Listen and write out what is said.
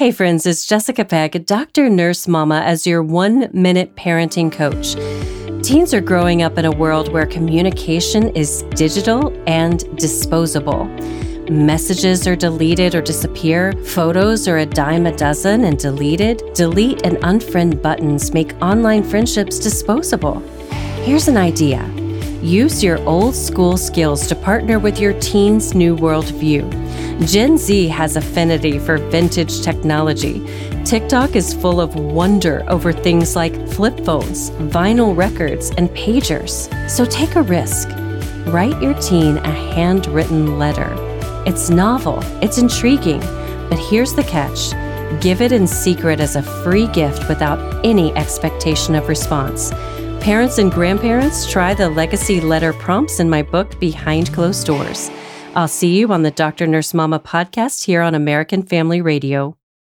Hey, friends, it's Jessica Peck, Dr. Nurse Mama, as your one minute parenting coach. Teens are growing up in a world where communication is digital and disposable. Messages are deleted or disappear, photos are a dime a dozen and deleted. Delete and unfriend buttons make online friendships disposable. Here's an idea use your old school skills to partner with your teen's new worldview. Gen Z has affinity for vintage technology. TikTok is full of wonder over things like flip phones, vinyl records, and pagers. So take a risk. Write your teen a handwritten letter. It's novel, it's intriguing, but here's the catch give it in secret as a free gift without any expectation of response. Parents and grandparents try the legacy letter prompts in my book, Behind Closed Doors. I'll see you on the Dr. Nurse Mama podcast here on American Family Radio.